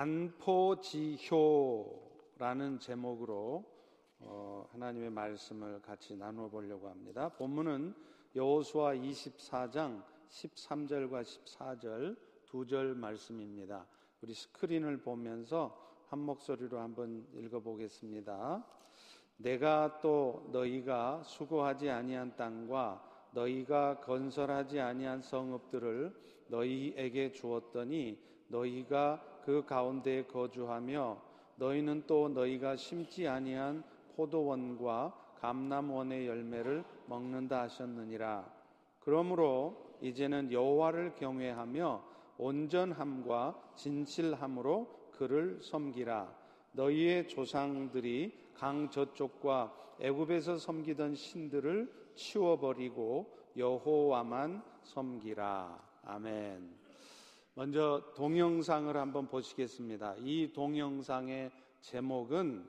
반포지효라는 제목으로 어, 하나님의 말씀을 같이 나누어 보려고 합니다. 본문은 여호수아 24장 13절과 14절 두 절 말씀입니다. 우리 스크린을 보면서 한 목소리로 한번 읽어 보겠습니다. 내가 또 너희가 수고하지 아니한 땅과 너희가 건설하지 아니한 성읍들을 너희에게 주었더니 너희가 그 가운데 거주하며 너희는 또 너희가 심지 아니한 포도원과 감남원의 열매를 먹는다 하셨느니라. 그러므로 이제는 여호와를 경외하며 온전함과 진실함으로 그를 섬기라. 너희의 조상들이 강 저쪽과 애굽에서 섬기던 신들을 치워버리고 여호와만 섬기라. 아멘. 먼저 동영상을 한번 보시겠습니다. 이 동영상의 제목은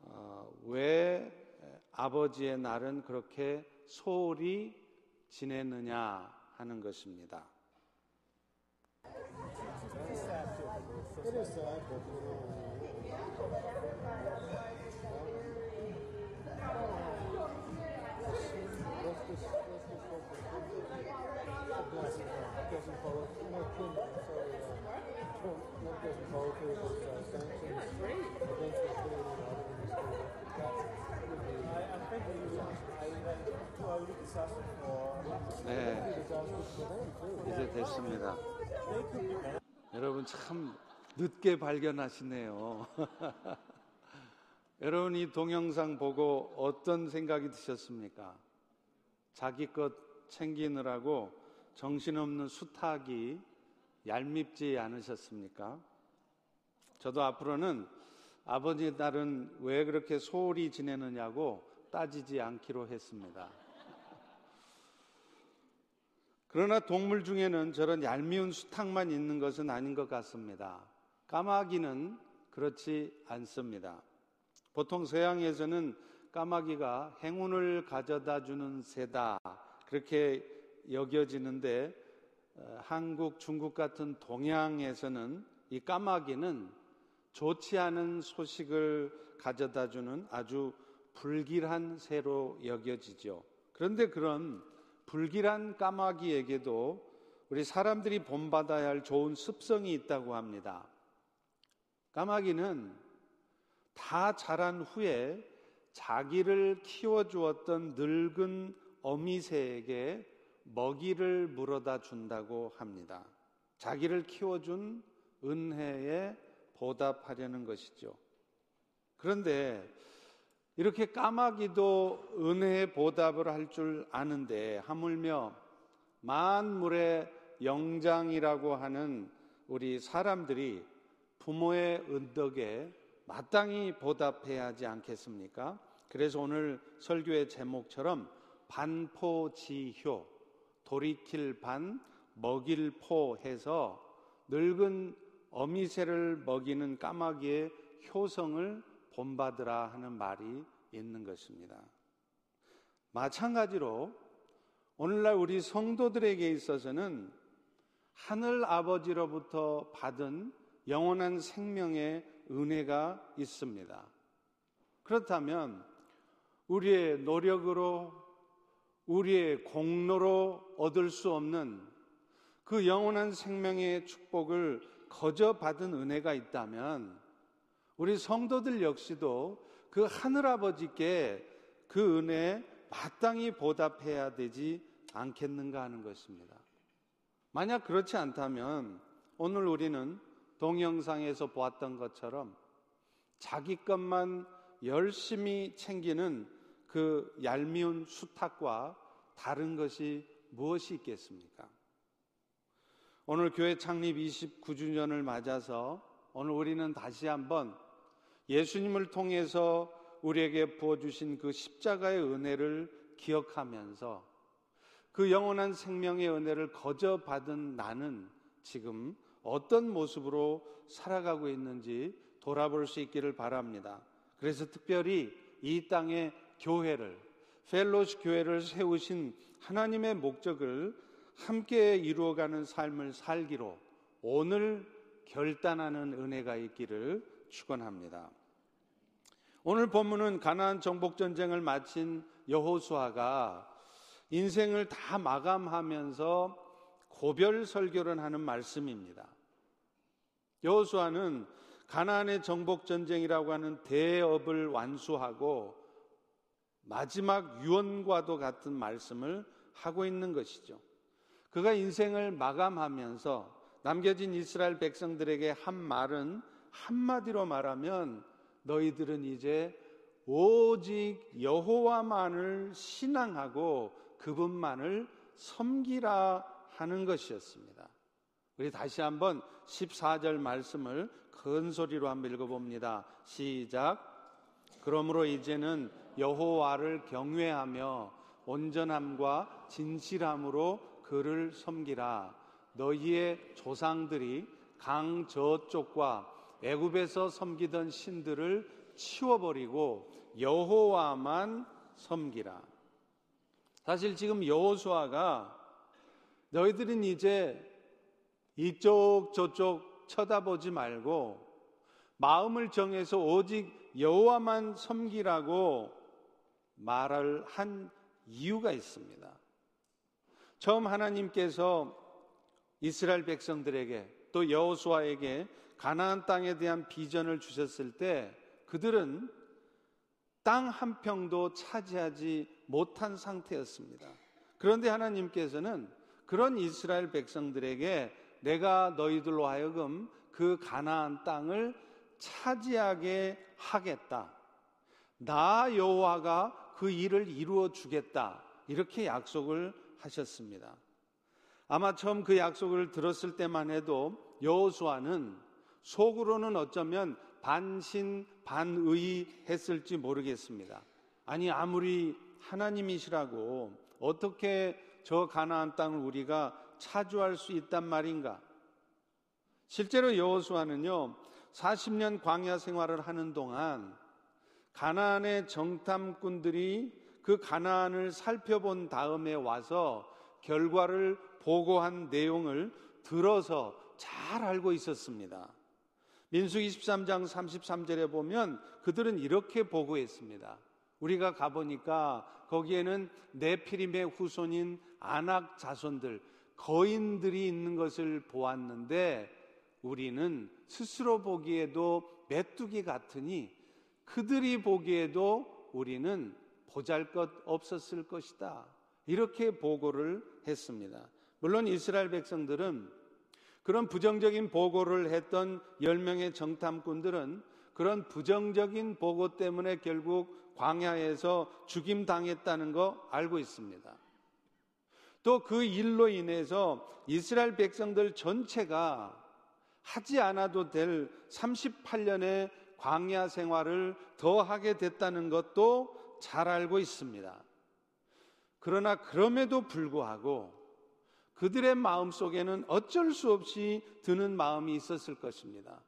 어, 왜 아버지의 날은 그렇게 소홀히 지내느냐 하는 것입니다. 네, 이제 됐습니다. 여러분 참 늦게 발견하시네요. 여러분 이 동영상 보고 어떤 생각이 드셨습니까? 자기 것 챙기느라고 정신없는 수탉이 얄밉지 않으셨습니까? 저도 앞으로는 아버지 딸은 왜 그렇게 소홀히 지내느냐고 따지지 않기로 했습니다. 그러나 동물 중에는 저런 얄미운 수탉만 있는 것은 아닌 것 같습니다. 까마귀는 그렇지 않습니다. 보통 서양에서는 까마귀가 행운을 가져다 주는 새다. 그렇게 여겨지는데 어, 한국, 중국 같은 동양에서는 이 까마귀는 좋지 않은 소식을 가져다 주는 아주 불길한 새로 여겨지죠. 그런데 그런 불길한 까마귀에게도 우리 사람들이 본받아야 할 좋은 습성이 있다고 합니다. 까마귀는 다 자란 후에 자기를 키워주었던 늙은 어미새에게 먹이를 물어다 준다고 합니다. 자기를 키워준 은혜에 보답하려는 것이죠. 그런데 이렇게 까마귀도 은혜의 보답을 할 줄 아는데 하물며 만물의 영장이라고 하는 우리 사람들이 부모의 은덕에 마땅히 보답해야 하지 않겠습니까? 그래서 오늘 설교의 제목처럼 반포지효, 돌이킬 반, 먹일 포 해서 늙은 어미새를 먹이는 까마귀의 효성을 본받으라 하는 말이 있는 것입니다. 마찬가지로 오늘날 우리 성도들에게 있어서는 하늘 아버지로부터 받은 영원한 생명의 은혜가 있습니다. 그렇다면 우리의 노력으로 우리의 공로로 얻을 수 없는 그 영원한 생명의 축복을 거저 받은 은혜가 있다면 우리 성도들 역시도 그 하늘아버지께 그 은혜에 마땅히 보답해야 되지 않겠는가 하는 것입니다. 만약 그렇지 않다면 오늘 우리는 동영상에서 보았던 것처럼 자기 것만 열심히 챙기는 그 얄미운 수탉과 다른 것이 무엇이 있겠습니까? 오늘 교회 창립 29주년을 맞아서 오늘 우리는 다시 한번 예수님을 통해서 우리에게 부어주신 그 십자가의 은혜를 기억하면서 그 영원한 생명의 은혜를 거저 받은 나는 지금 어떤 모습으로 살아가고 있는지 돌아볼 수 있기를 바랍니다. 그래서 특별히 이 땅의 교회를, 펠로시 교회를 세우신 하나님의 목적을 함께 이루어가는 삶을 살기로 오늘 결단하는 은혜가 있기를 축원합니다. 오늘 본문은 가나안 정복 전쟁을 마친 여호수아가 인생을 다 마감하면서 고별 설교를 하는 말씀입니다. 여호수아는 가나안의 정복 전쟁이라고 하는 대업을 완수하고 마지막 유언과도 같은 말씀을 하고 있는 것이죠. 그가 인생을 마감하면서 남겨진 이스라엘 백성들에게 한 말은 한마디로 말하면 너희들은 이제 오직 여호와만을 신앙하고 그분만을 섬기라 하는 것이었습니다. 우리 다시 한번 14절 말씀을 큰 소리로 한번 읽어봅니다. 시작. 그러므로 이제는 여호와를 경외하며 온전함과 진실함으로 그를 섬기라. 너희의 조상들이 강 저쪽과 애굽에서 섬기던 신들을 치워버리고 여호와만 섬기라. 사실 지금 여호수아가 너희들은 이제 이쪽 저쪽 쳐다보지 말고 마음을 정해서 오직 여호와만 섬기라고 말을 한 이유가 있습니다. 처음 하나님께서 이스라엘 백성들에게 또 여호수아에게 가나안 땅에 대한 비전을 주셨을 때 그들은 땅 한 평도 차지하지 못한 상태였습니다. 그런데 하나님께서는 그런 이스라엘 백성들에게 내가 너희들로 하여금 그 가나안 땅을 차지하게 하겠다. 나 여호와가 그 일을 이루어 주겠다. 이렇게 약속을 하셨습니다. 아마 처음 그 약속을 들었을 때만 해도 여호수아는 속으로는 어쩌면 반신 반의 했을지 모르겠습니다. 아니 아무리 하나님이시라고 어떻게 저 가나안 땅을 우리가 차주할 수 있단 말인가? 실제로 여호수아는요 40년 광야 생활을 하는 동안 가나안의 정탐꾼들이 그 가나안을 살펴본 다음에 와서 결과를 보고한 내용을 들어서 잘 알고 있었습니다. 민수 23장 33절에 보면 그들은 이렇게 보고했습니다. 우리가 가보니까 거기에는 네피림의 후손인 안악 자손들, 거인들이 있는 것을 보았는데 우리는 스스로 보기에도 메뚜기 같으니 그들이 보기에도 우리는 보잘 것 없었을 것이다. 이렇게 보고를 했습니다. 물론 이스라엘 백성들은 그런 부정적인 보고를 했던 10명의 정탐꾼들은 그런 부정적인 보고 때문에 결국 광야에서 죽임 당했다는 거 알고 있습니다. 또 그 일로 인해서 이스라엘 백성들 전체가 하지 않아도 될 38년의 광야 생활을 더 하게 됐다는 것도 잘 알고 있습니다. 그러나 그럼에도 불구하고 그들의 마음 속에는 어쩔 수 없이 드는 마음이 있었을 것입니다.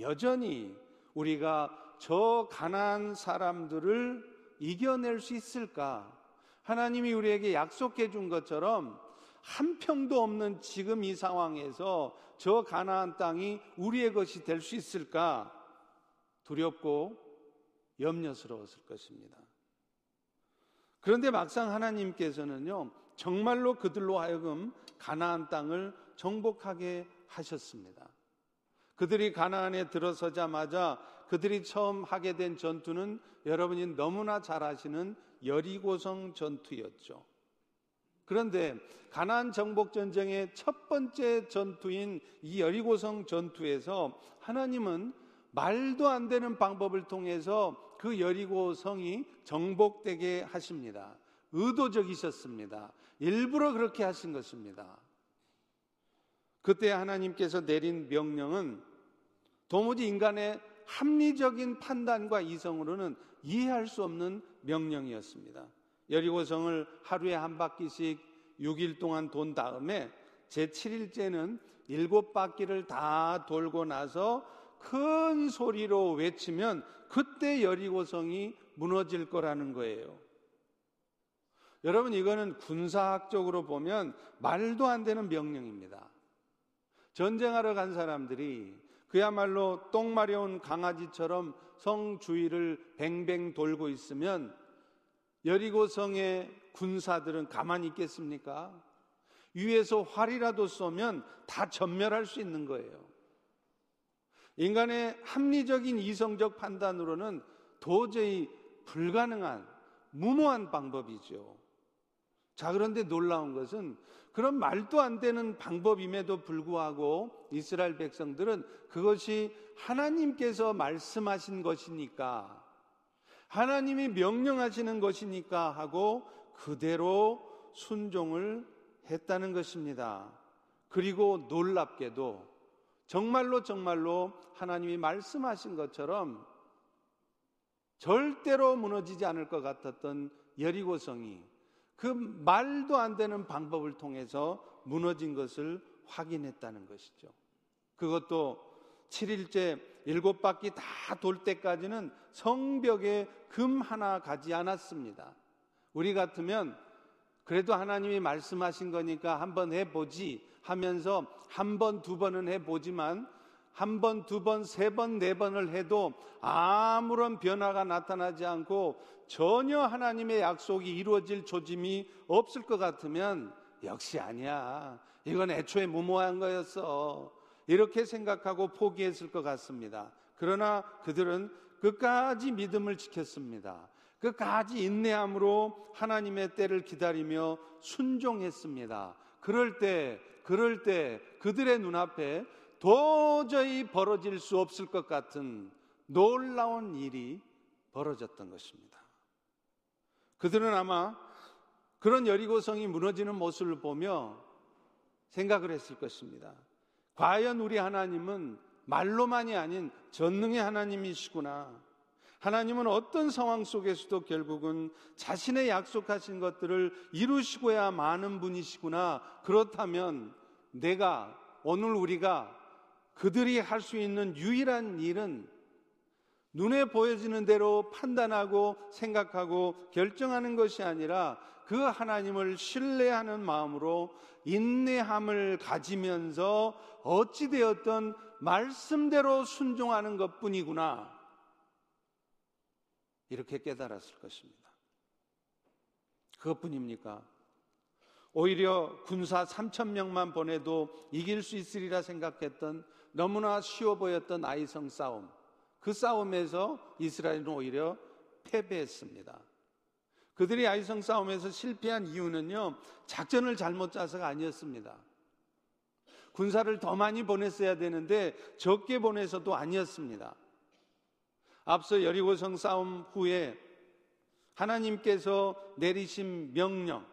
여전히 우리가 저 가난한 사람들을 이겨낼 수 있을까? 하나님이 우리에게 약속해 준 것처럼 한 평도 없는 지금 이 상황에서 저 가나안 땅이 우리의 것이 될 수 있을까? 두렵고 염려스러웠을 것입니다. 그런데 막상 하나님께서는요, 정말로 그들로 하여금 가나안 땅을 정복하게 하셨습니다. 그들이 가나안에 들어서자마자 그들이 처음 하게 된 전투는 여러분이 너무나 잘 아시는 여리고성 전투였죠. 그런데 가나안 정복 전쟁의 첫 번째 전투인 이 여리고성 전투에서 하나님은 말도 안 되는 방법을 통해서 그 여리고성이 정복되게 하십니다. 의도적이셨습니다. 일부러 그렇게 하신 것입니다. 그때 하나님께서 내린 명령은 도무지 인간의 합리적인 판단과 이성으로는 이해할 수 없는 명령이었습니다. 여리고성을 하루에 한 바퀴씩 6일 동안 돈 다음에 제 7일째는 일곱 바퀴를 다 돌고 나서 큰 소리로 외치면 그때 여리고성이 무너질 거라는 거예요. 여러분 이거는 군사학적으로 보면 말도 안 되는 명령입니다. 전쟁하러 간 사람들이 그야말로 똥 마려운 강아지처럼 성 주위를 뱅뱅 돌고 있으면 여리고 성의 군사들은 가만히 있겠습니까? 위에서 활이라도 쏘면 다 전멸할 수 있는 거예요. 인간의 합리적인 이성적 판단으로는 도저히 불가능한 무모한 방법이죠. 자, 그런데 놀라운 것은 그런 말도 안 되는 방법임에도 불구하고 이스라엘 백성들은 그것이 하나님께서 말씀하신 것이니까 하나님이 명령하시는 것이니까 하고 그대로 순종을 했다는 것입니다. 그리고 놀랍게도 정말로 정말로 하나님이 말씀하신 것처럼 절대로 무너지지 않을 것 같았던 여리고성이 그 말도 안 되는 방법을 통해서 무너진 것을 확인했다는 것이죠. 그것도 7일째 일곱 바퀴 다 돌 때까지는 성벽에 금 하나 가지 않았습니다. 우리 같으면 그래도 하나님이 말씀하신 거니까 한번 해보지 하면서 한 번, 두 번은 해보지만 한 번, 두 번, 세 번, 네 번을 해도 아무런 변화가 나타나지 않고 전혀 하나님의 약속이 이루어질 조짐이 없을 것 같으면 역시 아니야. 이건 애초에 무모한 거였어. 이렇게 생각하고 포기했을 것 같습니다. 그러나 그들은 끝까지 믿음을 지켰습니다. 끝까지 인내함으로 하나님의 때를 기다리며 순종했습니다. 그럴 때, 그럴 때 그들의 눈앞에 도저히 벌어질 수 없을 것 같은 놀라운 일이 벌어졌던 것입니다. 그들은 아마 그런 여리고성이 무너지는 모습을 보며 생각을 했을 것입니다. 과연 우리 하나님은 말로만이 아닌 전능의 하나님이시구나. 하나님은 어떤 상황 속에서도 결국은 자신의 약속하신 것들을 이루시고야 많은 분이시구나. 그렇다면 내가 오늘 우리가 그들이 할 수 있는 유일한 일은 눈에 보여지는 대로 판단하고 생각하고 결정하는 것이 아니라 그 하나님을 신뢰하는 마음으로 인내함을 가지면서 어찌되었던 말씀대로 순종하는 것 뿐이구나. 이렇게 깨달았을 것입니다. 그것뿐입니까? 오히려 군사 3천 명만 보내도 이길 수 있으리라 생각했던 너무나 쉬워 보였던 아이성 싸움. 그 싸움에서 이스라엘은 오히려 패배했습니다. 그들이 아이성 싸움에서 실패한 이유는요, 작전을 잘못 짜서가 아니었습니다. 군사를 더 많이 보냈어야 되는데 적게 보내서도 아니었습니다. 앞서 여리고성 싸움 후에 하나님께서 내리신 명령,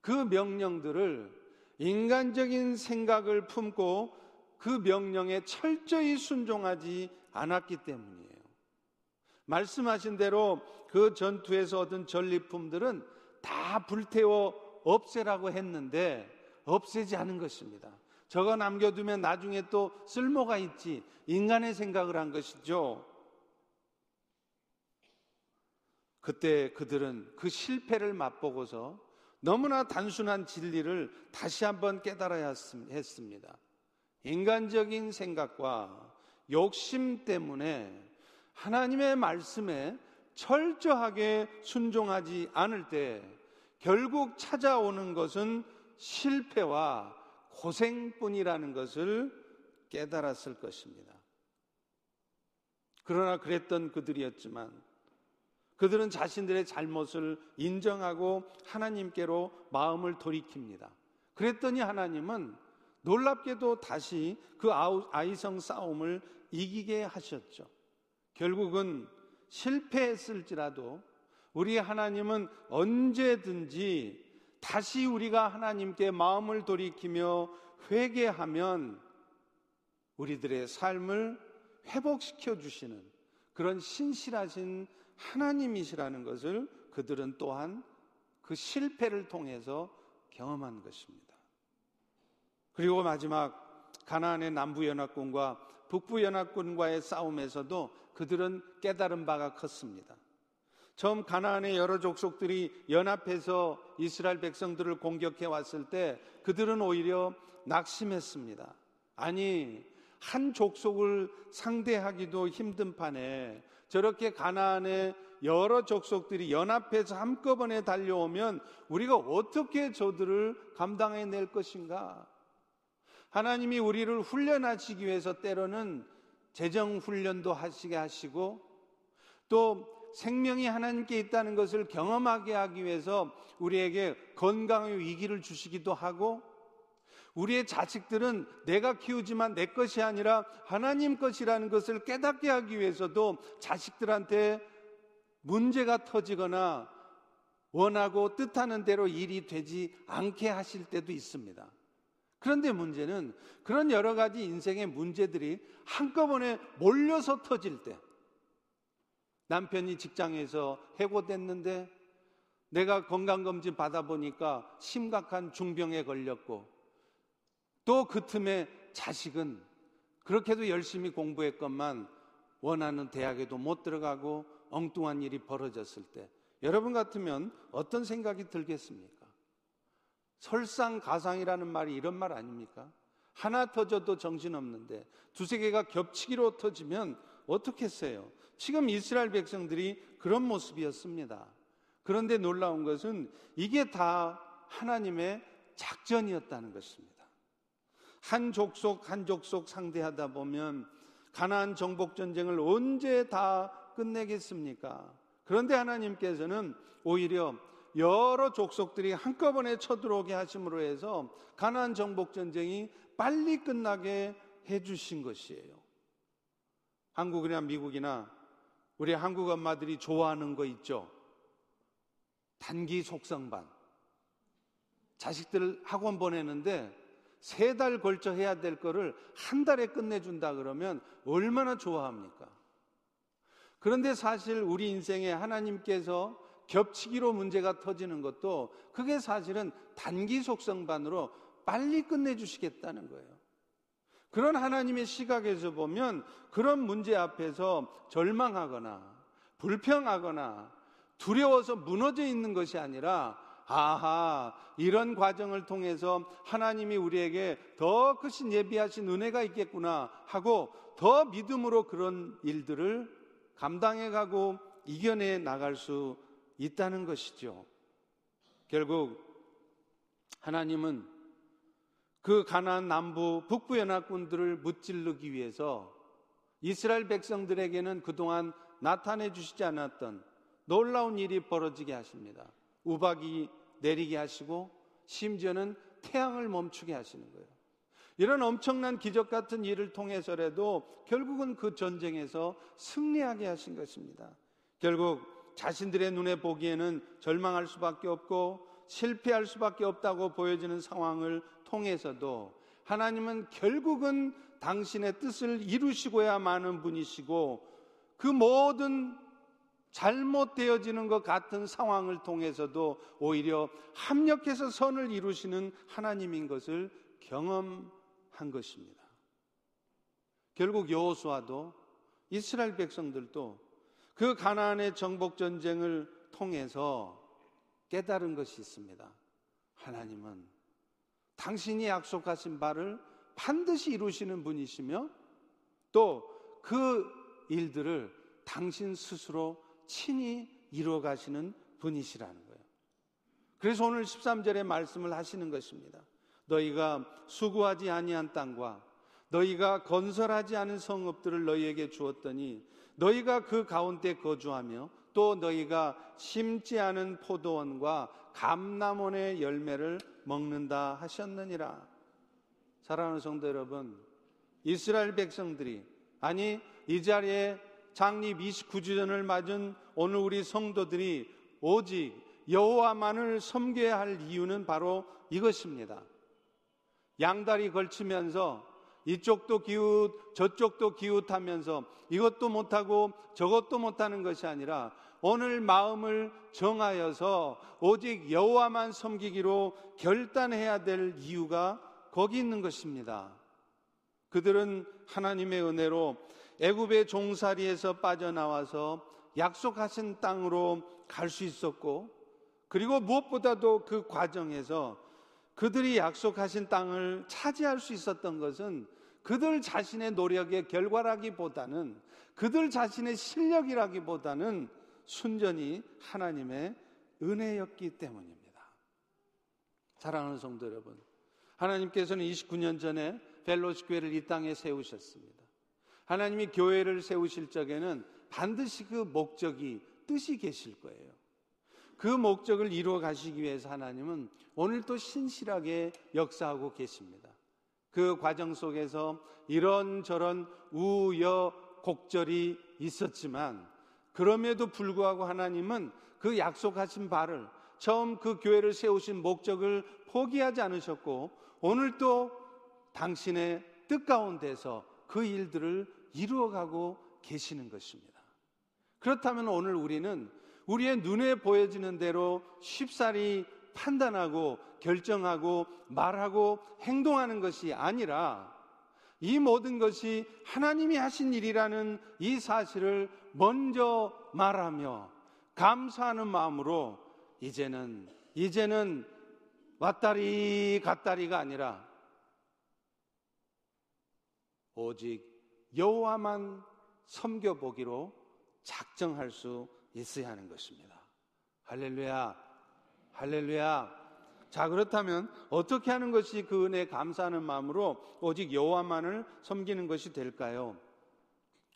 그 명령들을 인간적인 생각을 품고 그 명령에 철저히 순종하지 않았기 때문이에요. 말씀하신 대로 그 전투에서 얻은 전리품들은 다 불태워 없애라고 했는데 없애지 않은 것입니다. 저거 남겨두면 나중에 또 쓸모가 있지. 인간의 생각을 한 것이죠. 그때 그들은 그 실패를 맛보고서 너무나 단순한 진리를 다시 한번 깨달아야 했습니다. 인간적인 생각과 욕심 때문에 하나님의 말씀에 철저하게 순종하지 않을 때 결국 찾아오는 것은 실패와 고생뿐이라는 것을 깨달았을 것입니다. 그러나 그랬던 그들이었지만 그들은 자신들의 잘못을 인정하고 하나님께로 마음을 돌이킵니다. 그랬더니 하나님은 놀랍게도 다시 그 아이성 싸움을 이기게 하셨죠. 결국은 실패했을지라도 우리 하나님은 언제든지 다시 우리가 하나님께 마음을 돌이키며 회개하면 우리들의 삶을 회복시켜 주시는 그런 신실하신 하나님이시라는 것을 그들은 또한 그 실패를 통해서 경험한 것입니다. 그리고 마지막 가나안의 남부 연합군과 북부 연합군과의 싸움에서도 그들은 깨달은 바가 컸습니다. 처음 가나안의 여러 족속들이 연합해서 이스라엘 백성들을 공격해 왔을 때 그들은 오히려 낙심했습니다. 아니 한 족속을 상대하기도 힘든 판에 저렇게 가나안의 여러 족속들이 연합해서 한꺼번에 달려오면 우리가 어떻게 저들을 감당해 낼 것인가? 하나님이 우리를 훈련하시기 위해서 때로는 재정 훈련도 하시게 하시고 또 생명이 하나님께 있다는 것을 경험하게 하기 위해서 우리에게 건강의 위기를 주시기도 하고 우리의 자식들은 내가 키우지만 내 것이 아니라 하나님 것이라는 것을 깨닫게 하기 위해서도 자식들한테 문제가 터지거나 원하고 뜻하는 대로 일이 되지 않게 하실 때도 있습니다. 그런데 문제는 그런 여러 가지 인생의 문제들이 한꺼번에 몰려서 터질 때 남편이 직장에서 해고됐는데 내가 건강검진 받아보니까 심각한 중병에 걸렸고 또 그 틈에 자식은 그렇게도 열심히 공부했건만 원하는 대학에도 못 들어가고 엉뚱한 일이 벌어졌을 때 여러분 같으면 어떤 생각이 들겠습니까? 설상가상이라는 말이 이런 말 아닙니까? 하나 터져도 정신없는데 두세 개가 겹치기로 터지면 어떻겠어요? 지금 이스라엘 백성들이 그런 모습이었습니다. 그런데 놀라운 것은 이게 다 하나님의 작전이었다는 것입니다. 한 족속 한 족속 상대하다 보면 가나안 정복 전쟁을 언제 다 끝내겠습니까? 그런데 하나님께서는 오히려 여러 족속들이 한꺼번에 쳐들어오게 하심으로 해서 가나안 정복 전쟁이 빨리 끝나게 해 주신 것이에요. 한국이나 미국이나 우리 한국 엄마들이 좋아하는 거 있죠. 단기 속성반. 자식들 학원 보내는데 세 달 걸쳐 해야 될 거를 한 달에 끝내준다 그러면 얼마나 좋아합니까? 그런데 사실 우리 인생에 하나님께서 겹치기로 문제가 터지는 것도 그게 사실은 단기 속성반으로 빨리 끝내주시겠다는 거예요. 그런 하나님의 시각에서 보면 그런 문제 앞에서 절망하거나 불평하거나 두려워서 무너져 있는 것이 아니라 아하, 이런 과정을 통해서 하나님이 우리에게 더 크신 예비하신 은혜가 있겠구나 하고 더 믿음으로 그런 일들을 감당해 가고 이겨내 나갈 수 있다는 것이죠. 결국 하나님은 그 가나안 남부 북부 연합군들을 무찔르기 위해서 이스라엘 백성들에게는 그동안 나타내 주시지 않았던 놀라운 일이 벌어지게 하십니다. 우박이 내리게 하시고 심지어는 태양을 멈추게 하시는 거예요. 이런 엄청난 기적 같은 일을 통해서라도 결국은 그 전쟁에서 승리하게 하신 것입니다. 결국 자신들의 눈에 보기에는 절망할 수밖에 없고 실패할 수밖에 없다고 보여지는 상황을 통해서도 하나님은 결국은 당신의 뜻을 이루시고야 마는 분이시고 그 모든 잘못되어지는 것 같은 상황을 통해서도 오히려 합력해서 선을 이루시는 하나님인 것을 경험한 것입니다. 결국 여호수아도 이스라엘 백성들도 그 가나안의 정복 전쟁을 통해서 깨달은 것이 있습니다. 하나님은 당신이 약속하신 바를 반드시 이루시는 분이시며 또 그 일들을 당신 스스로 친히 이루어 가시는 분이시라는 거예요. 그래서 오늘 13절에 말씀을 하시는 것입니다. 너희가 수고하지 아니한 땅과 너희가 건설하지 않은 성읍들을 너희에게 주었더니 너희가 그 가운데 거주하며 또 너희가 심지 않은 포도원과 감남원의 열매를 먹는다 하셨느니라. 사랑하는 성도 여러분, 이스라엘 백성들이 아니 이 자리에 장립 29주년을 맞은 오늘 우리 성도들이 오직 여호와만을 섬겨야 할 이유는 바로 이것입니다. 양다리 걸치면서 이쪽도 기웃, 저쪽도 기웃하면서 이것도 못하고 저것도 못하는 것이 아니라 오늘 마음을 정하여서 오직 여호와만 섬기기로 결단해야 될 이유가 거기 있는 것입니다. 그들은 하나님의 은혜로 애굽의 종살이에서 빠져나와서 약속하신 땅으로 갈 수 있었고 그리고 무엇보다도 그 과정에서 그들이 약속하신 땅을 차지할 수 있었던 것은 그들 자신의 노력의 결과라기보다는 그들 자신의 실력이라기보다는 순전히 하나님의 은혜였기 때문입니다. 사랑하는 성도 여러분, 하나님께서는 29년 전에 벨로시 교회를 이 땅에 세우셨습니다. 하나님이 교회를 세우실 적에는 반드시 그 목적이 뜻이 계실 거예요. 그 목적을 이루어 가시기 위해서 하나님은 오늘 또 신실하게 역사하고 계십니다. 그 과정 속에서 이런저런 우여곡절이 있었지만 그럼에도 불구하고 하나님은 그 약속하신 바를 처음 그 교회를 세우신 목적을 포기하지 않으셨고 오늘 또 당신의 뜻 가운데서 그 일들을 이루어가고 계시는 것입니다. 그렇다면 오늘 우리는 우리의 눈에 보여지는 대로 쉽사리 판단하고 결정하고 말하고 행동하는 것이 아니라 이 모든 것이 하나님이 하신 일이라는 이 사실을 먼저 말하며 감사하는 마음으로 이제는 이제는 왔다리 갔다리가 아니라 오직 여호와만 섬겨 보기로 작정할 수 있어야 하는 것입니다. 할렐루야. 할렐루야. 자, 그렇다면 어떻게 하는 것이 그 은혜 감사하는 마음으로 오직 여호와만을 섬기는 것이 될까요?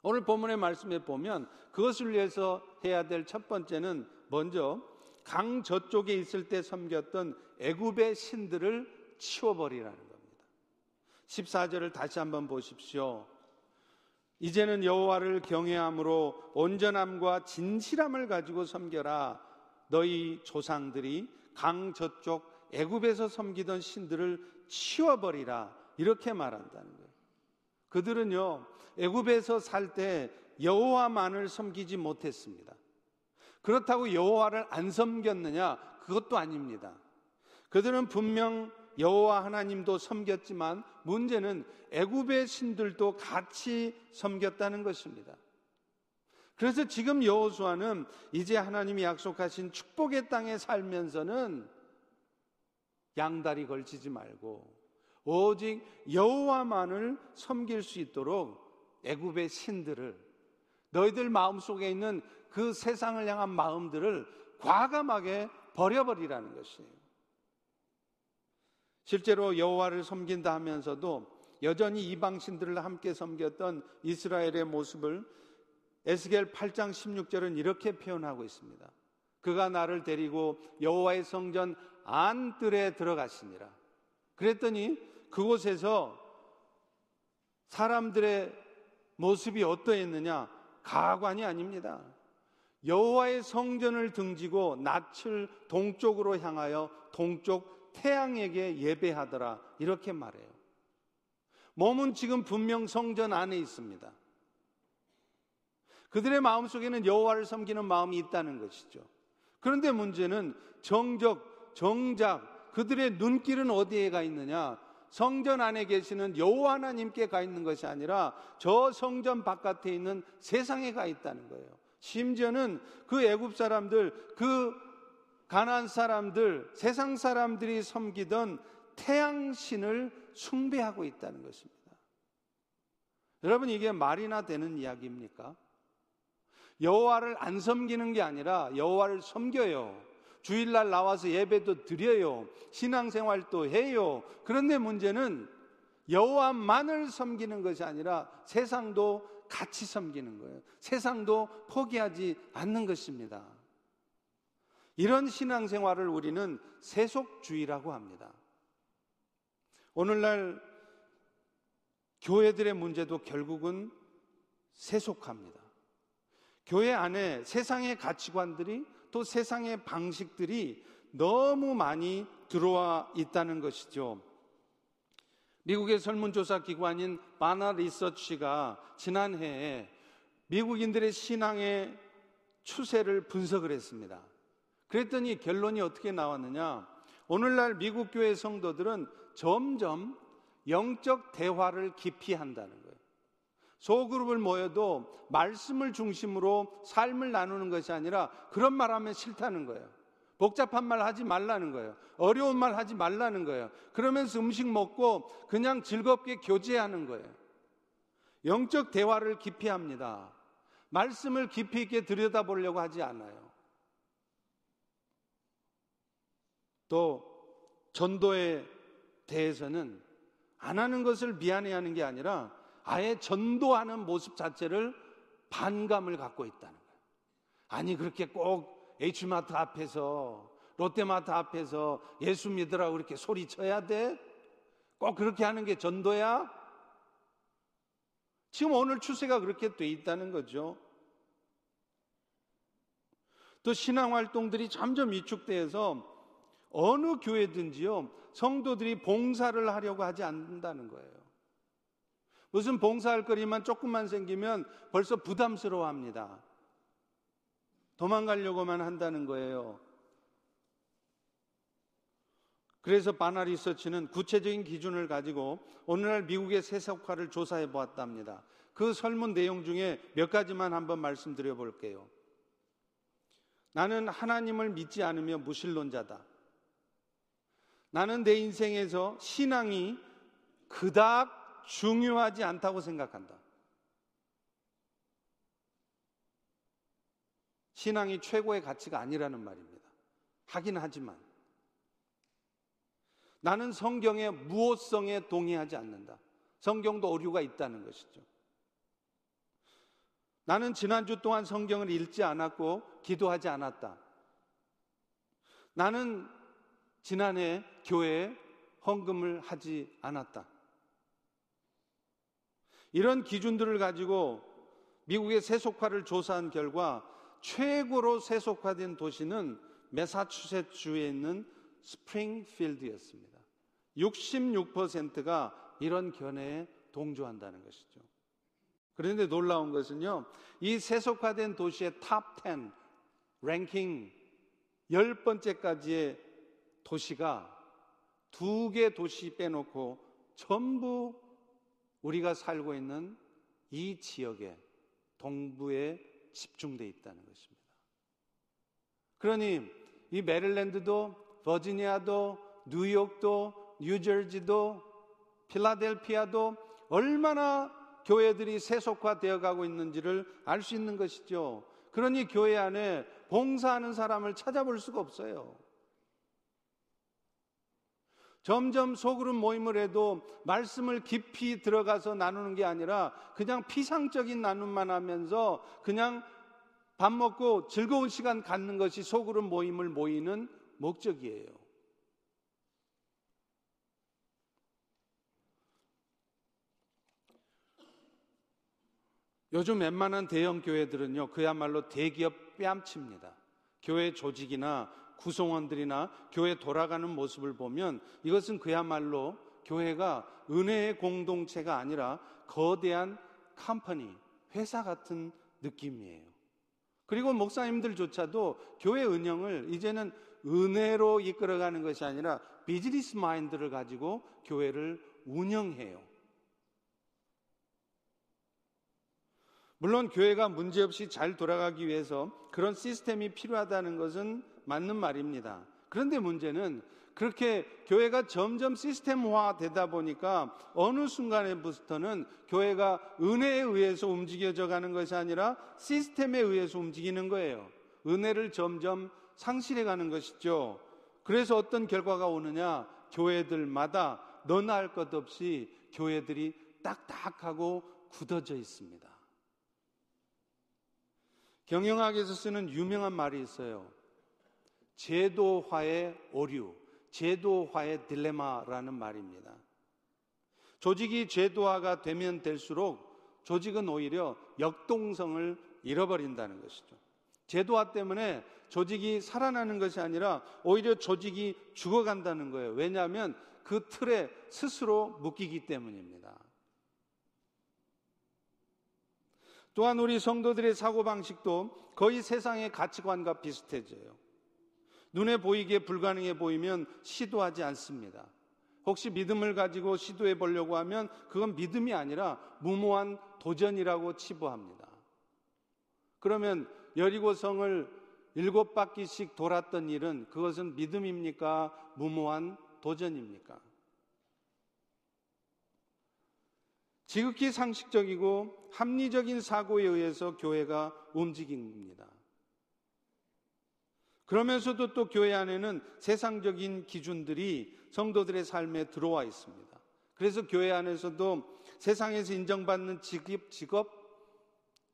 오늘 본문의 말씀에 보면 그것을 위해서 해야 될 첫 번째는 먼저 강 저쪽에 있을 때 섬겼던 애굽의 신들을 치워버리라는 겁니다. 14절을 다시 한번 보십시오. 이제는 여호와를 경외함으로 온전함과 진실함을 가지고 섬겨라. 너희 조상들이 강 저쪽 애굽에서 섬기던 신들을 치워버리라. 이렇게 말한다는 거예요. 그들은요 애굽에서 살 때 여호와만을 섬기지 못했습니다. 그렇다고 여호와를 안 섬겼느냐? 그것도 아닙니다. 그들은 분명 여호와 하나님도 섬겼지만 문제는 애굽의 신들도 같이 섬겼다는 것입니다. 그래서 지금 여호수아는 이제 하나님이 약속하신 축복의 땅에 살면서는 양다리 걸치지 말고 오직 여호와만을 섬길 수 있도록 애굽의 신들을 너희들 마음속에 있는 그 세상을 향한 마음들을 과감하게 버려버리라는 것이에요. 실제로 여호와를 섬긴다 하면서도 여전히 이방 신들을 함께 섬겼던 이스라엘의 모습을 에스겔 8장 16절은 이렇게 표현하고 있습니다. 그가 나를 데리고 여호와의 성전 안뜰에 들어갔습니다. 그랬더니 그곳에서 사람들의 모습이 어떠했느냐? 가관이 아닙니다. 여호와의 성전을 등지고 낯을 동쪽으로 향하여 동쪽 태양에게 예배하더라 이렇게 말해요. 몸은 지금 분명 성전 안에 있습니다. 그들의 마음 속에는 여호와를 섬기는 마음이 있다는 것이죠. 그런데 문제는 정적, 정작 그들의 눈길은 어디에 가 있느냐? 성전 안에 계시는 여호와 하나님께 가 있는 것이 아니라 저 성전 바깥에 있는 세상에 가 있다는 거예요. 심지어는 그 애굽 사람들, 그 가난 사람들, 세상 사람들이 섬기던 태양신을 숭배하고 있다는 것입니다. 여러분 이게 말이나 되는 이야기입니까? 여호와를 안 섬기는 게 아니라 여호와를 섬겨요. 주일날 나와서 예배도 드려요. 신앙생활도 해요. 그런데 문제는 여호와만을 섬기는 것이 아니라 세상도 같이 섬기는 거예요. 세상도 포기하지 않는 것입니다. 이런 신앙생활을 우리는 세속주의라고 합니다. 오늘날 교회들의 문제도 결국은 세속합니다. 교회 안에 세상의 가치관들이 또 세상의 방식들이 너무 많이 들어와 있다는 것이죠. 미국의 설문조사 기관인 바나 리서치가 지난해에 미국인들의 신앙의 추세를 분석을 했습니다. 그랬더니 결론이 어떻게 나왔느냐? 오늘날 미국 교회 성도들은 점점 영적 대화를 깊이 한다는 거예요. 소그룹을 모여도 말씀을 중심으로 삶을 나누는 것이 아니라 그런 말 하면 싫다는 거예요. 복잡한 말 하지 말라는 거예요. 어려운 말 하지 말라는 거예요. 그러면서 음식 먹고 그냥 즐겁게 교제하는 거예요. 영적 대화를 깊이 합니다. 말씀을 깊이 있게 들여다보려고 하지 않아요. 또 전도에 대해서는 안 하는 것을 미안해 하는 게 아니라 아예 전도하는 모습 자체를 반감을 갖고 있다는 거예요. 아니, 그렇게 꼭 H마트 앞에서, 롯데마트 앞에서 예수 믿으라고 그렇게 소리쳐야 돼? 꼭 그렇게 하는 게 전도야? 지금 오늘 추세가 그렇게 돼 있다는 거죠. 또 신앙 활동들이 점점 위축돼서 어느 교회든지요, 성도들이 봉사를 하려고 하지 않는다는 거예요. 무슨 봉사할 거리만 조금만 생기면 벌써 부담스러워 합니다. 도망가려고만 한다는 거예요. 그래서 바나 리서치는 구체적인 기준을 가지고 오늘날 미국의 세속화를 조사해 보았답니다. 그 설문 내용 중에 몇 가지만 한번 말씀드려 볼게요. 나는 하나님을 믿지 않으며 무신론자다. 나는 내 인생에서 신앙이 그닥 중요하지 않다고 생각한다. 신앙이 최고의 가치가 아니라는 말입니다. 하긴 하지만 나는 성경의 무호성에 동의하지 않는다. 성경도 오류가 있다는 것이죠. 나는 지난주 동안 성경을 읽지 않았고 기도하지 않았다. 나는 지난해 교회에 헌금을 하지 않았다. 이런 기준들을 가지고 미국의 세속화를 조사한 결과 최고로 세속화된 도시는 메사추세츠주에 있는 스프링필드였습니다. 66%가 이런 견해에 동조한다는 것이죠. 그런데 놀라운 것은요, 이 세속화된 도시의 top 10, 랭킹 10번째까지의 도시가 두 개 도시 빼놓고 전부 우리가 살고 있는 이 지역에 동부에 집중되어 있다는 것입니다. 그러니 이 메릴랜드도 버지니아도 뉴욕도 뉴저지도 필라델피아도 얼마나 교회들이 세속화되어 가고 있는지를 알 수 있는 것이죠. 그러니 교회 안에 봉사하는 사람을 찾아볼 수가 없어요. 점점 소그룹 모임을 해도 말씀을 깊이 들어가서 나누는 게 아니라 그냥 피상적인 나눔만 하면서 그냥 밥 먹고 즐거운 시간 갖는 것이 소그룹 모임을 모이는 목적이에요. 요즘 웬만한 대형 교회들은요, 그야말로 대기업 뺨칩니다. 교회 조직이나 구성원들이나 교회 돌아가는 모습을 보면 이것은 그야말로 교회가 은혜의 공동체가 아니라 거대한 컴퍼니, 회사 같은 느낌이에요. 그리고 목사님들조차도 교회 은영을 이제는 은혜로 이끌어가는 것이 아니라 비즈니스 마인드를 가지고 교회를 운영해요. 물론 교회가 문제없이 잘 돌아가기 위해서 그런 시스템이 필요하다는 것은 맞는 말입니다. 그런데 문제는 그렇게 교회가 점점 시스템화 되다 보니까 어느 순간에부터는 교회가 은혜에 의해서 움직여져 가는 것이 아니라 시스템에 의해서 움직이는 거예요. 은혜를 점점 상실해 가는 것이죠. 그래서 어떤 결과가 오느냐? 교회들마다 너나 할 것 없이 교회들이 딱딱하고 굳어져 있습니다. 경영학에서 쓰는 유명한 말이 있어요. 제도화의 오류, 제도화의 딜레마라는 말입니다. 조직이 제도화가 되면 될수록 조직은 오히려 역동성을 잃어버린다는 것이죠. 제도화 때문에 조직이 살아나는 것이 아니라 오히려 조직이 죽어간다는 거예요. 왜냐하면 그 틀에 스스로 묶이기 때문입니다. 또한 우리 성도들의 사고방식도 거의 세상의 가치관과 비슷해져요. 눈에 보이기에 불가능해 보이면 시도하지 않습니다. 혹시 믿음을 가지고 시도해 보려고 하면 그건 믿음이 아니라 무모한 도전이라고 치부합니다. 그러면 여리고성을 일곱 바퀴씩 돌았던 일은 그것은 믿음입니까? 무모한 도전입니까? 지극히 상식적이고 합리적인 사고에 의해서 교회가 움직입니다. 그러면서도 또 교회 안에는 세상적인 기준들이 성도들의 삶에 들어와 있습니다. 그래서 교회 안에서도 세상에서 인정받는 직업, 직업,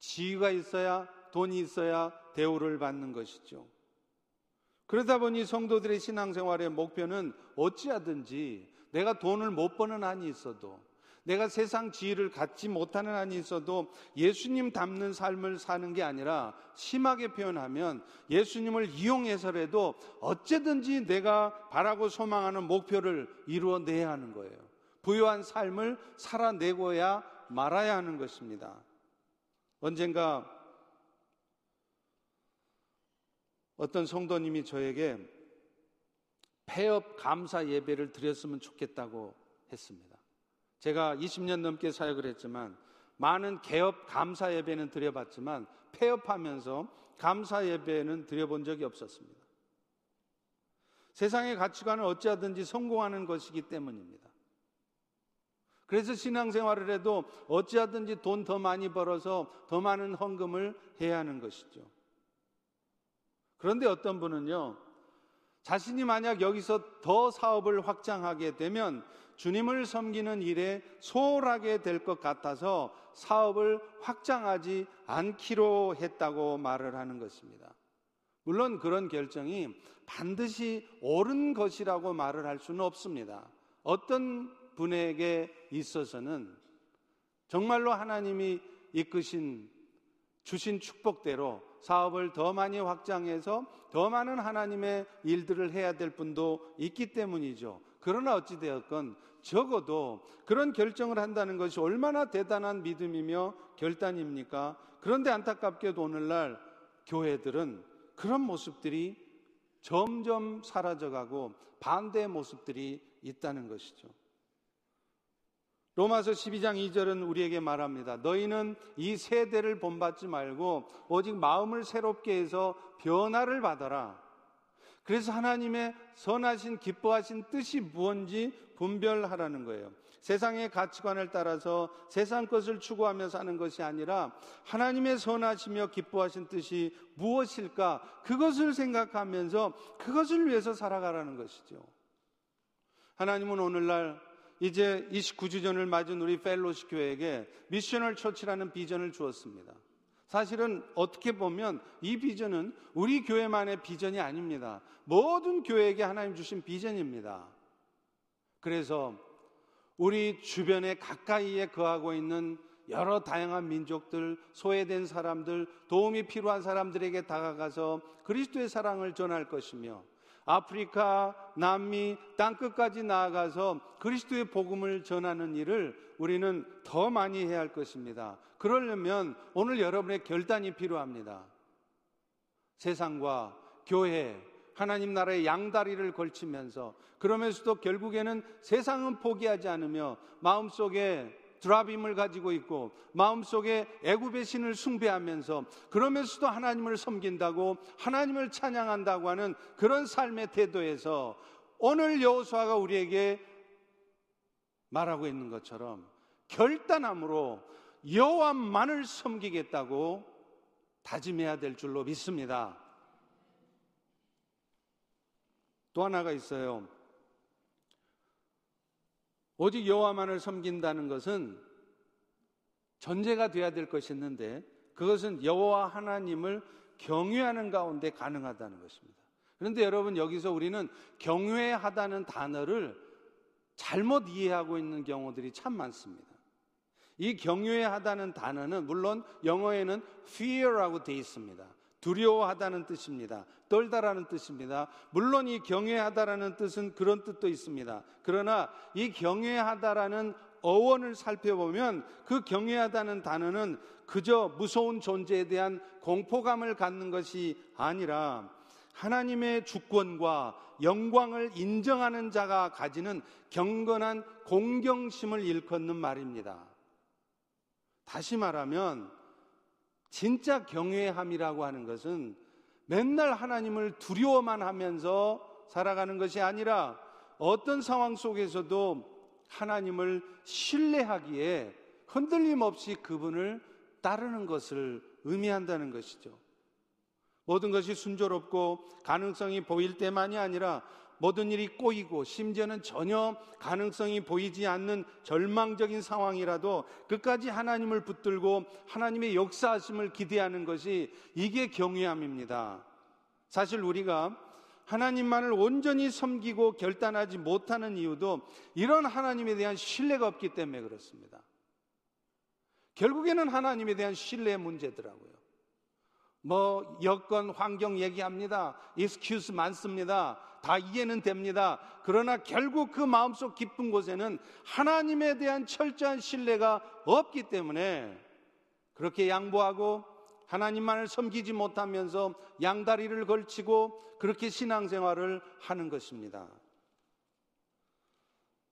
지위가 있어야 돈이 있어야 대우를 받는 것이죠. 그러다 보니 성도들의 신앙생활의 목표는 어찌하든지 내가 돈을 못 버는 한이 있어도 내가 세상 지위를 갖지 못하는 한이 있어도 예수님 닮는 삶을 사는 게 아니라 심하게 표현하면 예수님을 이용해서라도 어쨌든지 내가 바라고 소망하는 목표를 이루어내야 하는 거예요. 부유한 삶을 살아내고야 말아야 하는 것입니다. 언젠가 어떤 성도님이 저에게 폐업 감사 예배를 드렸으면 좋겠다고 했습니다. 제가 20년 넘게 사역을 했지만 많은 개업 감사 예배는 드려봤지만 폐업하면서 감사 예배는 드려본 적이 없었습니다. 세상의 가치관은 어찌하든지 성공하는 것이기 때문입니다. 그래서 신앙생활을 해도 어찌하든지 돈 더 많이 벌어서 더 많은 헌금을 해야 하는 것이죠. 그런데 어떤 분은요, 자신이 만약 여기서 더 사업을 확장하게 되면 주님을 섬기는 일에 소홀하게 될 것 같아서 사업을 확장하지 않기로 했다고 말을 하는 것입니다. 물론 그런 결정이 반드시 옳은 것이라고 말을 할 수는 없습니다. 어떤 분에게 있어서는 정말로 하나님이 이끄신 주신 축복대로 사업을 더 많이 확장해서 더 많은 하나님의 일들을 해야 될 분도 있기 때문이죠. 그러나 어찌되었건 적어도 그런 결정을 한다는 것이 얼마나 대단한 믿음이며 결단입니까? 그런데 안타깝게도 오늘날 교회들은 그런 모습들이 점점 사라져가고 반대의 모습들이 있다는 것이죠. 로마서 12장 2절은 우리에게 말합니다. 너희는 이 세대를 본받지 말고 오직 마음을 새롭게 해서 변화를 받아라. 그래서 하나님의 선하신 기뻐하신 뜻이 무언지 분별하라는 거예요. 세상의 가치관을 따라서 세상 것을 추구하며 사는 것이 아니라 하나님의 선하시며 기뻐하신 뜻이 무엇일까? 그것을 생각하면서 그것을 위해서 살아가라는 것이죠. 하나님은 오늘날 이제 29주년을 맞은 우리 휄로쉽 교회에게 missional church라는 비전을 주었습니다. 사실은 어떻게 보면 이 비전은 우리 교회만의 비전이 아닙니다. 모든 교회에게 하나님 주신 비전입니다. 그래서 우리 주변에 가까이에 거하고 있는 여러 다양한 민족들, 소외된 사람들, 도움이 필요한 사람들에게 다가가서 그리스도의 사랑을 전할 것이며 아프리카, 남미, 땅끝까지 나아가서 그리스도의 복음을 전하는 일을 우리는 더 많이 해야 할 것입니다. 그러려면 오늘 여러분의 결단이 필요합니다. 세상과 교회, 하나님 나라의 양다리를 걸치면서 그러면서도 결국에는 세상은 포기하지 않으며 마음속에 드라빔을 가지고 있고 마음속에 애굽의 신을 숭배하면서 그러면서도 하나님을 섬긴다고 하나님을 찬양한다고 하는 그런 삶의 태도에서 오늘 여호수아가 우리에게 말하고 있는 것처럼 결단함으로 여호와만을 섬기겠다고 다짐해야 될 줄로 믿습니다. 또 하나가 있어요. 오직 여호와만을 섬긴다는 것은 전제가 돼야 될 것이 있는데 그것은 여호와 하나님을 경외하는 가운데 가능하다는 것입니다. 그런데 여러분 여기서 우리는 경외하다는 단어를 잘못 이해하고 있는 경우들이 참 많습니다. 이 경외하다는 단어는 물론 영어에는 fear라고 되어 있습니다. 두려워하다는 뜻입니다. 떨다라는 뜻입니다. 물론 이 경외하다라는 뜻은 그런 뜻도 있습니다. 그러나 이 경외하다라는 어원을 살펴보면 그 경외하다는 단어는 그저 무서운 존재에 대한 공포감을 갖는 것이 아니라 하나님의 주권과 영광을 인정하는 자가 가지는 경건한 공경심을 일컫는 말입니다. 다시 말하면 진짜 경외함이라고 하는 것은 맨날 하나님을 두려워만 하면서 살아가는 것이 아니라 어떤 상황 속에서도 하나님을 신뢰하기에 흔들림 없이 그분을 따르는 것을 의미한다는 것이죠. 모든 것이 순조롭고 가능성이 보일 때만이 아니라 모든 일이 꼬이고 심지어는 전혀 가능성이 보이지 않는 절망적인 상황이라도 끝까지 하나님을 붙들고 하나님의 역사하심을 기대하는 것이 이게 경외함입니다. 사실 우리가 하나님만을 온전히 섬기고 결단하지 못하는 이유도 이런 하나님에 대한 신뢰가 없기 때문에 그렇습니다. 결국에는 하나님에 대한 신뢰의 문제더라고요. 뭐 여건 환경 얘기합니다. excuse 많습니다. 다 이해는 됩니다. 그러나 결국 그 마음속 깊은 곳에는 하나님에 대한 철저한 신뢰가 없기 때문에 그렇게 양보하고 하나님만을 섬기지 못하면서 양다리를 걸치고 그렇게 신앙생활을 하는 것입니다.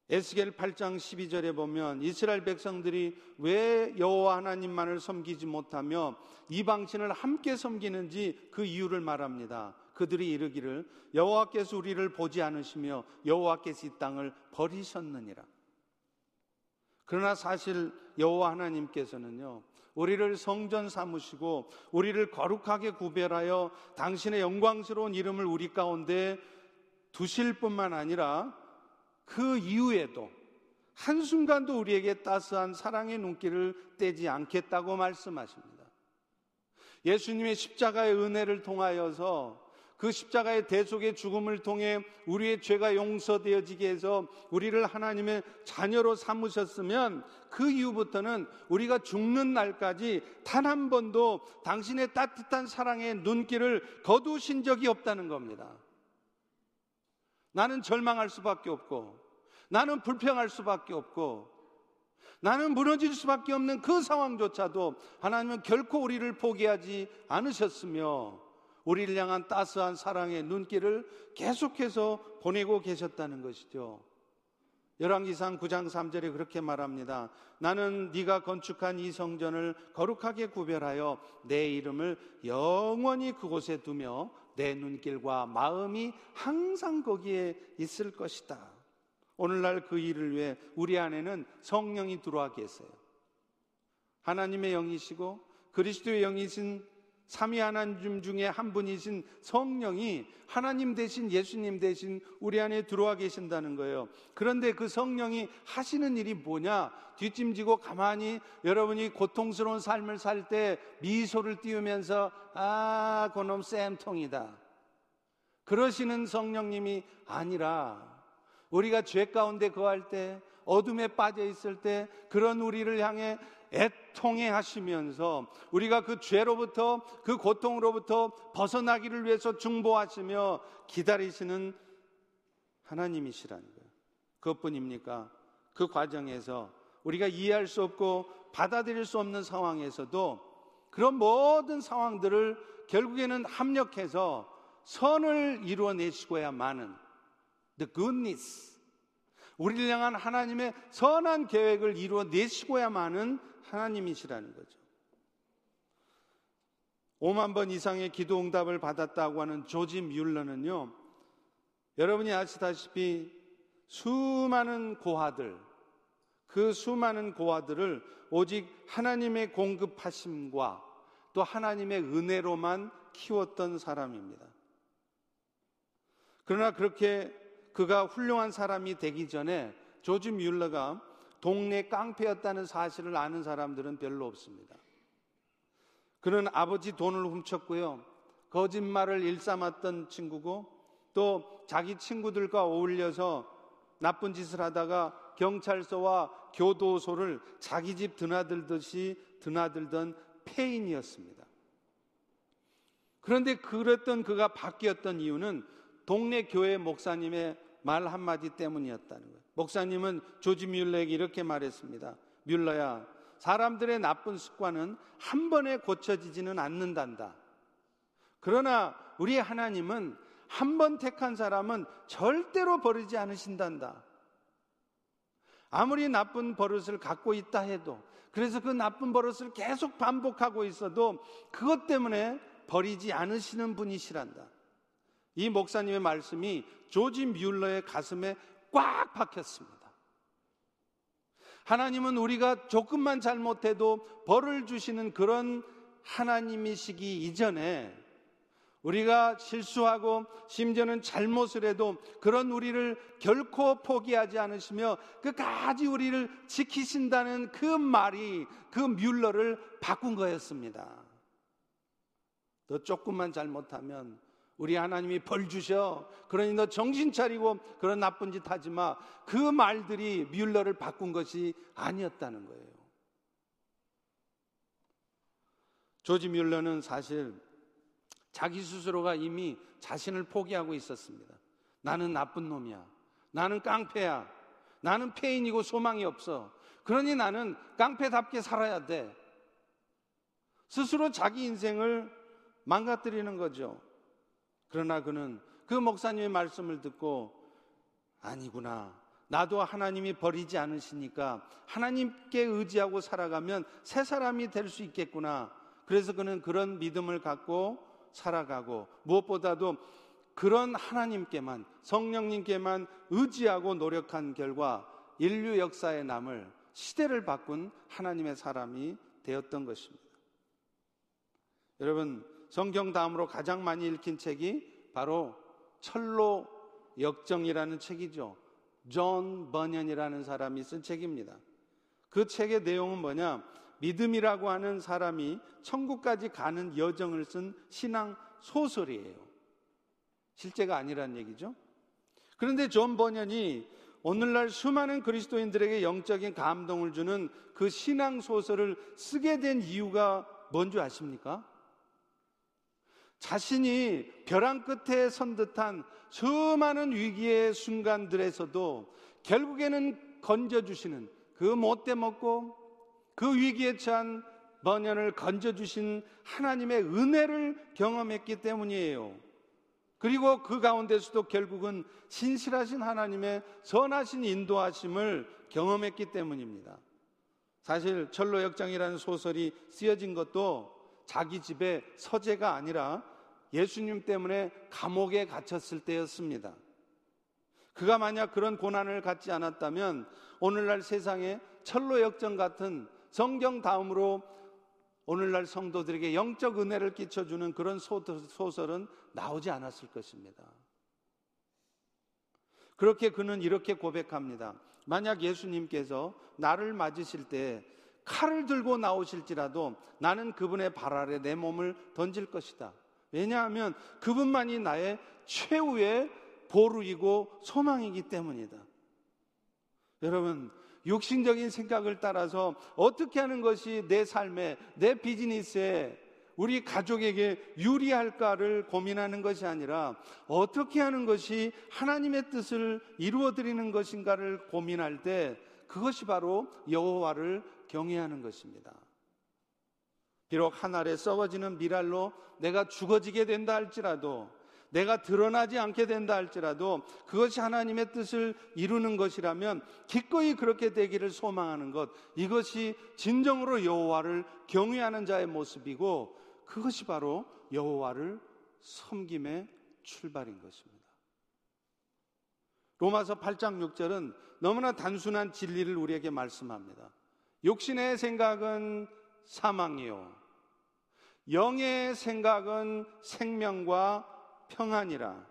에스겔 8장 12절에 보면 이스라엘 백성들이 왜 여호와 하나님만을 섬기지 못하며 이방신을 함께 섬기는지 그 이유를 말합니다. 그들이 이르기를 여호와께서 우리를 보지 않으시며 여호와께서 이 땅을 버리셨느니라. 그러나 사실 여호와 하나님께서는요. 우리를 성전 삼으시고 우리를 거룩하게 구별하여 당신의 영광스러운 이름을 우리 가운데 두실 뿐만 아니라 그 이후에도 한순간도 우리에게 따스한 사랑의 눈길을 떼지 않겠다고 말씀하십니다. 예수님의 십자가의 은혜를 통하여서 그 십자가의 대속의 죽음을 통해 우리의 죄가 용서되어지게 해서 우리를 하나님의 자녀로 삼으셨으면 그 이후부터는 우리가 죽는 날까지 단 한 번도 당신의 따뜻한 사랑의 눈길을 거두신 적이 없다는 겁니다. 나는 절망할 수밖에 없고, 나는 불평할 수밖에 없고, 나는 무너질 수밖에 없는 그 상황조차도 하나님은 결코 우리를 포기하지 않으셨으며, 우리를 향한 따스한 사랑의 눈길을 계속해서 보내고 계셨다는 것이죠. 열왕기상 9장 3절에 그렇게 말합니다. 나는 네가 건축한 이 성전을 거룩하게 구별하여 내 이름을 영원히 그곳에 두며 내 눈길과 마음이 항상 거기에 있을 것이다. 오늘날 그 일을 위해 우리 안에는 성령이 들어와 계세요. 하나님의 영이시고 그리스도의 영이신 삼위 하나님 중에 한 분이신 성령이 하나님 대신 예수님 대신 우리 안에 들어와 계신다는 거예요. 그런데 그 성령이 하시는 일이 뭐냐? 뒷짐지고 가만히 여러분이 고통스러운 삶을 살 때 미소를 띄우면서 아, 그놈 쌤통이다. 그러시는 성령님이 아니라 우리가 죄 가운데 거할 때 어둠에 빠져 있을 때 그런 우리를 향해 애통해 하시면서 우리가 그 죄로부터 그 고통으로부터 벗어나기를 위해서 중보하시며 기다리시는 하나님이시라는 거예요. 그것뿐입니까? 그 과정에서 우리가 이해할 수 없고 받아들일 수 없는 상황에서도 그런 모든 상황들을 결국에는 합력해서 선을 이루어내시고야만은 the goodness 우리를 향한 하나님의 선한 계획을 이루어내시고야만은 하나님이시라는 거죠. 5만 번 이상의 기도 응답을 받았다고 하는 조지 뮬러는요, 여러분이 아시다시피 수많은 고아들, 그 수많은 고아들을 오직 하나님의 공급하심과 또 하나님의 은혜로만 키웠던 사람입니다. 그러나 그렇게 그가 훌륭한 사람이 되기 전에 조지 뮬러가 동네 깡패였다는 사실을 아는 사람들은 별로 없습니다. 그는 아버지 돈을 훔쳤고요. 거짓말을 일삼았던 친구고 또 자기 친구들과 어울려서 나쁜 짓을 하다가 경찰서와 교도소를 자기 집 드나들듯이 드나들던 폐인이었습니다. 그런데 그랬던 그가 바뀌었던 이유는 동네 교회 목사님의 말 한마디 때문이었다는 거예요. 목사님은 조지 뮬러에게 이렇게 말했습니다. 뮬러야, 사람들의 나쁜 습관은 한 번에 고쳐지지는 않는단다. 그러나 우리 하나님은 한 번 택한 사람은 절대로 버리지 않으신단다. 아무리 나쁜 버릇을 갖고 있다 해도 그래서 그 나쁜 버릇을 계속 반복하고 있어도 그것 때문에 버리지 않으시는 분이시란다. 이 목사님의 말씀이 조지 뮬러의 가슴에 꽉 박혔습니다. 하나님은 우리가 조금만 잘못해도 벌을 주시는 그런 하나님이시기 이전에 우리가 실수하고 심지어는 잘못을 해도 그런 우리를 결코 포기하지 않으시며 끝까지 우리를 지키신다는 그 말이 그 뮬러를 바꾼 거였습니다. 너 조금만 잘못하면 우리 하나님이 벌 주셔. 그러니 너 정신 차리고 그런 나쁜 짓 하지 마. 그 말들이 뮬러를 바꾼 것이 아니었다는 거예요. 조지 뮬러는 사실 자기 스스로가 이미 자신을 포기하고 있었습니다. 나는 나쁜 놈이야. 나는 깡패야. 나는 폐인이고 소망이 없어. 그러니 나는 깡패답게 살아야 돼. 스스로 자기 인생을 망가뜨리는 거죠. 그러나 그는 그 목사님의 말씀을 듣고 아니구나. 나도 하나님이 버리지 않으시니까 하나님께 의지하고 살아가면 새 사람이 될 수 있겠구나. 그래서 그는 그런 믿음을 갖고 살아가고 무엇보다도 그런 하나님께만 성령님께만 의지하고 노력한 결과 인류 역사에 남을 시대를 바꾼 하나님의 사람이 되었던 것입니다. 여러분 성경 다음으로 가장 많이 읽힌 책이 바로 천로 역정이라는 책이죠. 존 번연이라는 사람이 쓴 책입니다. 그 책의 내용은 뭐냐? 믿음이라고 하는 사람이 천국까지 가는 여정을 쓴 신앙 소설이에요. 실제가 아니란 얘기죠. 그런데 존 번연이 오늘날 수많은 그리스도인들에게 영적인 감동을 주는 그 신앙 소설을 쓰게 된 이유가 뭔지 아십니까? 자신이 벼랑 끝에 선 듯한 수많은 위기의 순간들에서도 결국에는 건져주시는 그 못돼 먹고 그 위기에 처한 번연을 건져주신 하나님의 은혜를 경험했기 때문이에요. 그리고 그 가운데서도 결국은 신실하신 하나님의 선하신 인도하심을 경험했기 때문입니다. 사실 철로 역장이라는 소설이 쓰여진 것도 자기 집에 서재가 아니라 예수님 때문에 감옥에 갇혔을 때였습니다. 그가 만약 그런 고난을 갖지 않았다면 오늘날 세상에 철로 역정 같은 성경 다음으로 오늘날 성도들에게 영적 은혜를 끼쳐주는 그런 소설은 나오지 않았을 것입니다. 그렇게 그는 이렇게 고백합니다. 만약 예수님께서 나를 맞으실 때 칼을 들고 나오실지라도 나는 그분의 발 아래 내 몸을 던질 것이다. 왜냐하면 그분만이 나의 최후의 보루이고 소망이기 때문이다. 여러분, 육신적인 생각을 따라서 어떻게 하는 것이 내 삶에, 내 비즈니스에, 우리 가족에게 유리할까를 고민하는 것이 아니라 어떻게 하는 것이 하나님의 뜻을 이루어 드리는 것인가를 고민할 때 그것이 바로 여호와를 경외하는 것입니다. 비록 하늘에 썩어지는 미랄로 내가 죽어지게 된다 할지라도 내가 드러나지 않게 된다 할지라도 그것이 하나님의 뜻을 이루는 것이라면 기꺼이 그렇게 되기를 소망하는 것 이것이 진정으로 여호와를 경외하는 자의 모습이고 그것이 바로 여호와를 섬김의 출발인 것입니다. 로마서 8장 6절은 너무나 단순한 진리를 우리에게 말씀합니다. 욕신의 생각은 사망이요. 영의 생각은 생명과 평안이라.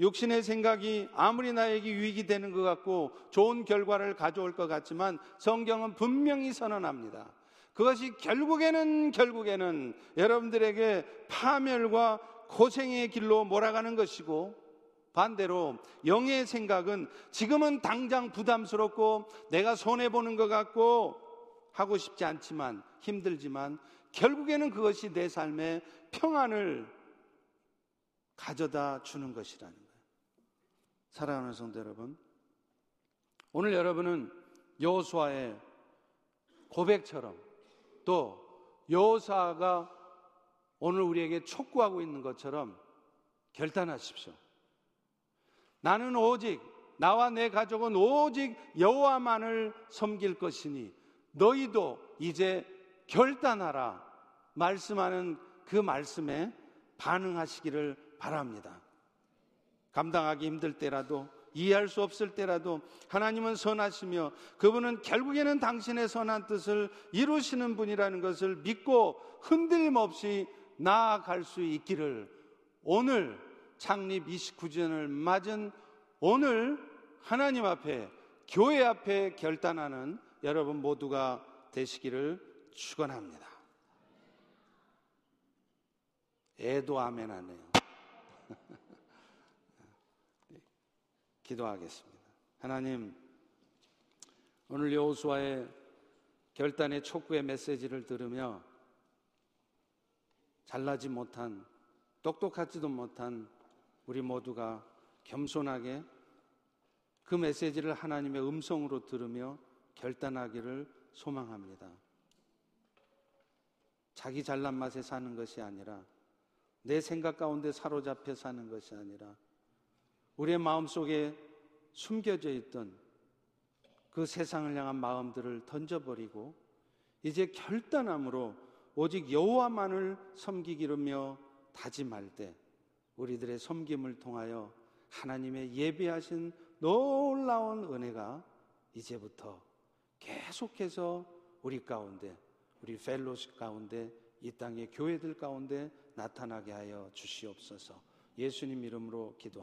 육신의 생각이 아무리 나에게 유익이 되는 것 같고 좋은 결과를 가져올 것 같지만 성경은 분명히 선언합니다. 그것이 결국에는 결국에는 여러분들에게 파멸과 고생의 길로 몰아가는 것이고 반대로 영의 생각은 지금은 당장 부담스럽고 내가 손해보는 것 같고 하고 싶지 않지만 힘들지만 결국에는 그것이 내 삶의 평안을 가져다 주는 것이라는 거예요. 사랑하는 성도 여러분, 오늘 여러분은 여호수아의 고백처럼 또 여호수아가 오늘 우리에게 촉구하고 있는 것처럼 결단하십시오. 나는 오직 나와 내 가족은 오직 여호와만을 섬길 것이니 너희도 이제 결단하라 말씀하는 그 말씀에 반응하시기를 바랍니다. 감당하기 힘들 때라도 이해할 수 없을 때라도 하나님은 선하시며 그분은 결국에는 당신의 선한 뜻을 이루시는 분이라는 것을 믿고 흔들림 없이 나아갈 수 있기를 오늘 창립 29주년을 맞은 오늘 하나님 앞에 교회 앞에 결단하는 여러분 모두가 되시기를 축원합니다. 애도 아멘 하네요. 기도하겠습니다. 하나님, 오늘 여호수아의 결단의 촉구의 메시지를 들으며 잘나지 못한 똑똑하지도 못한 우리 모두가 겸손하게 그 메시지를 하나님의 음성으로 들으며 결단하기를 소망합니다. 자기 잘난 맛에 사는 것이 아니라 내 생각 가운데 사로잡혀 사는 것이 아니라 우리의 마음 속에 숨겨져 있던 그 세상을 향한 마음들을 던져버리고 이제 결단함으로 오직 여호와만을 섬기기로며 다짐할 때 우리들의 섬김을 통하여 하나님의 예비하신 놀라운 은혜가 이제부터 계속해서 우리 가운데 우리 펠로십 가운데 이 땅의 교회들 가운데 나타나게 하여 주시옵소서. 예수님 이름으로 기도